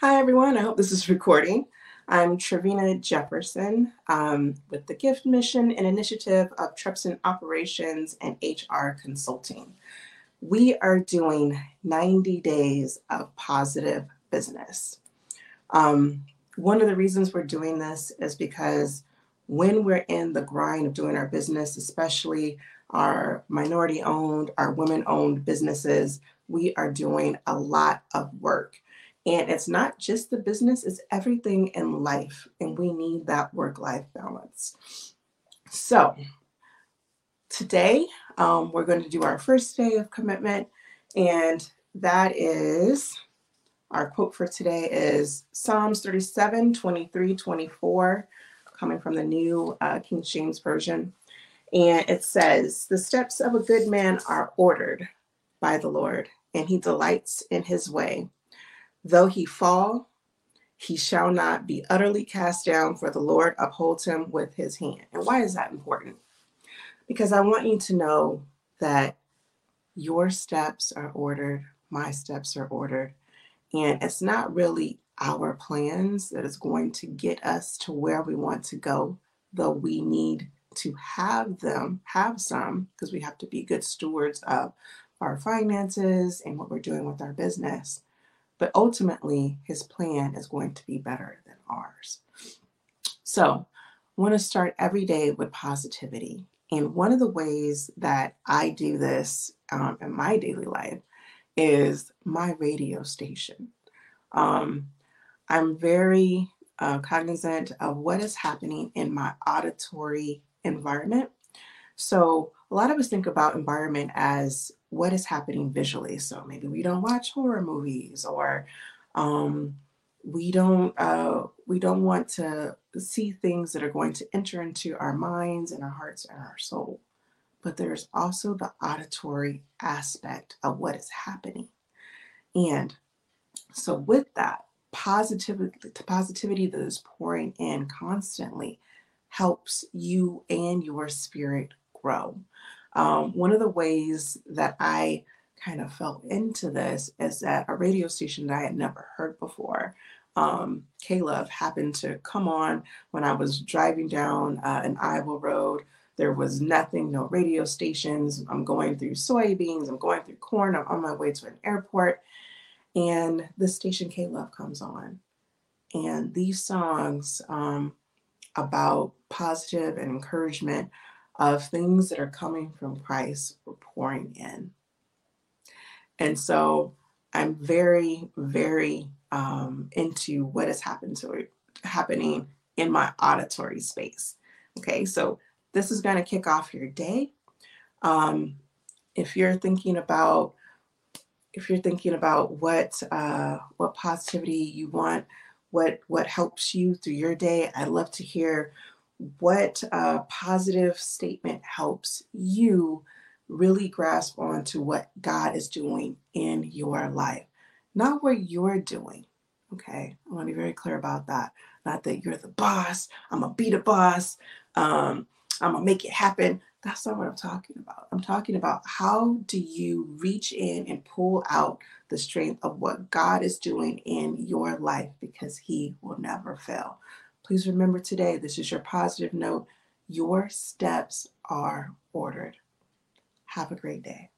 Hi, everyone. I hope this is recording. I'm Trevina Jefferson um, with the Gift Mission and Initiative of Trepson Operations and HR Consulting. We are doing 90 days of positive business. Um, one of the reasons we're doing this is because when we're in the grind of doing our business, especially our minority owned, our women owned businesses, we are doing a lot of work. And it's not just the business, it's everything in life. And we need that work life balance. So, today um, we're going to do our first day of commitment. And that is our quote for today is Psalms 37 23 24, coming from the new uh, King James Version. And it says, The steps of a good man are ordered by the Lord, and he delights in his way. Though he fall, he shall not be utterly cast down, for the Lord upholds him with his hand. And why is that important? Because I want you to know that your steps are ordered, my steps are ordered. And it's not really our plans that is going to get us to where we want to go, though we need to have them, have some, because we have to be good stewards of our finances and what we're doing with our business. But ultimately, his plan is going to be better than ours. So, I want to start every day with positivity. And one of the ways that I do this um, in my daily life is my radio station. Um, I'm very uh, cognizant of what is happening in my auditory environment. So, a lot of us think about environment as what is happening visually. So maybe we don't watch horror movies or um, we don't uh, we don't want to see things that are going to enter into our minds and our hearts and our soul. But there's also the auditory aspect of what is happening. And so with that, positivity, the positivity that is pouring in constantly helps you and your spirit grow. Um, one of the ways that I kind of fell into this is that a radio station that I had never heard before. Um, K-LOVE happened to come on when I was driving down uh, an Iowa road. There was nothing, no radio stations. I'm going through soybeans, I'm going through corn, I'm on my way to an airport. And the station Love comes on. And these songs um, about positive and encouragement of things that are coming from Christ were pouring in. And so I'm very, very um, into what has happened to happening in my auditory space. Okay, so this is going to kick off your day. Um, if you're thinking about if you're thinking about what uh, what positivity you want, what what helps you through your day, I'd love to hear what uh, positive statement helps you really grasp onto what God is doing in your life, not what you're doing. Okay, I want to be very clear about that. Not that you're the boss, I'm gonna be the boss, um, I'm gonna make it happen. That's not what I'm talking about. I'm talking about how do you reach in and pull out the strength of what God is doing in your life because He will never fail. Please remember today, this is your positive note. Your steps are ordered. Have a great day.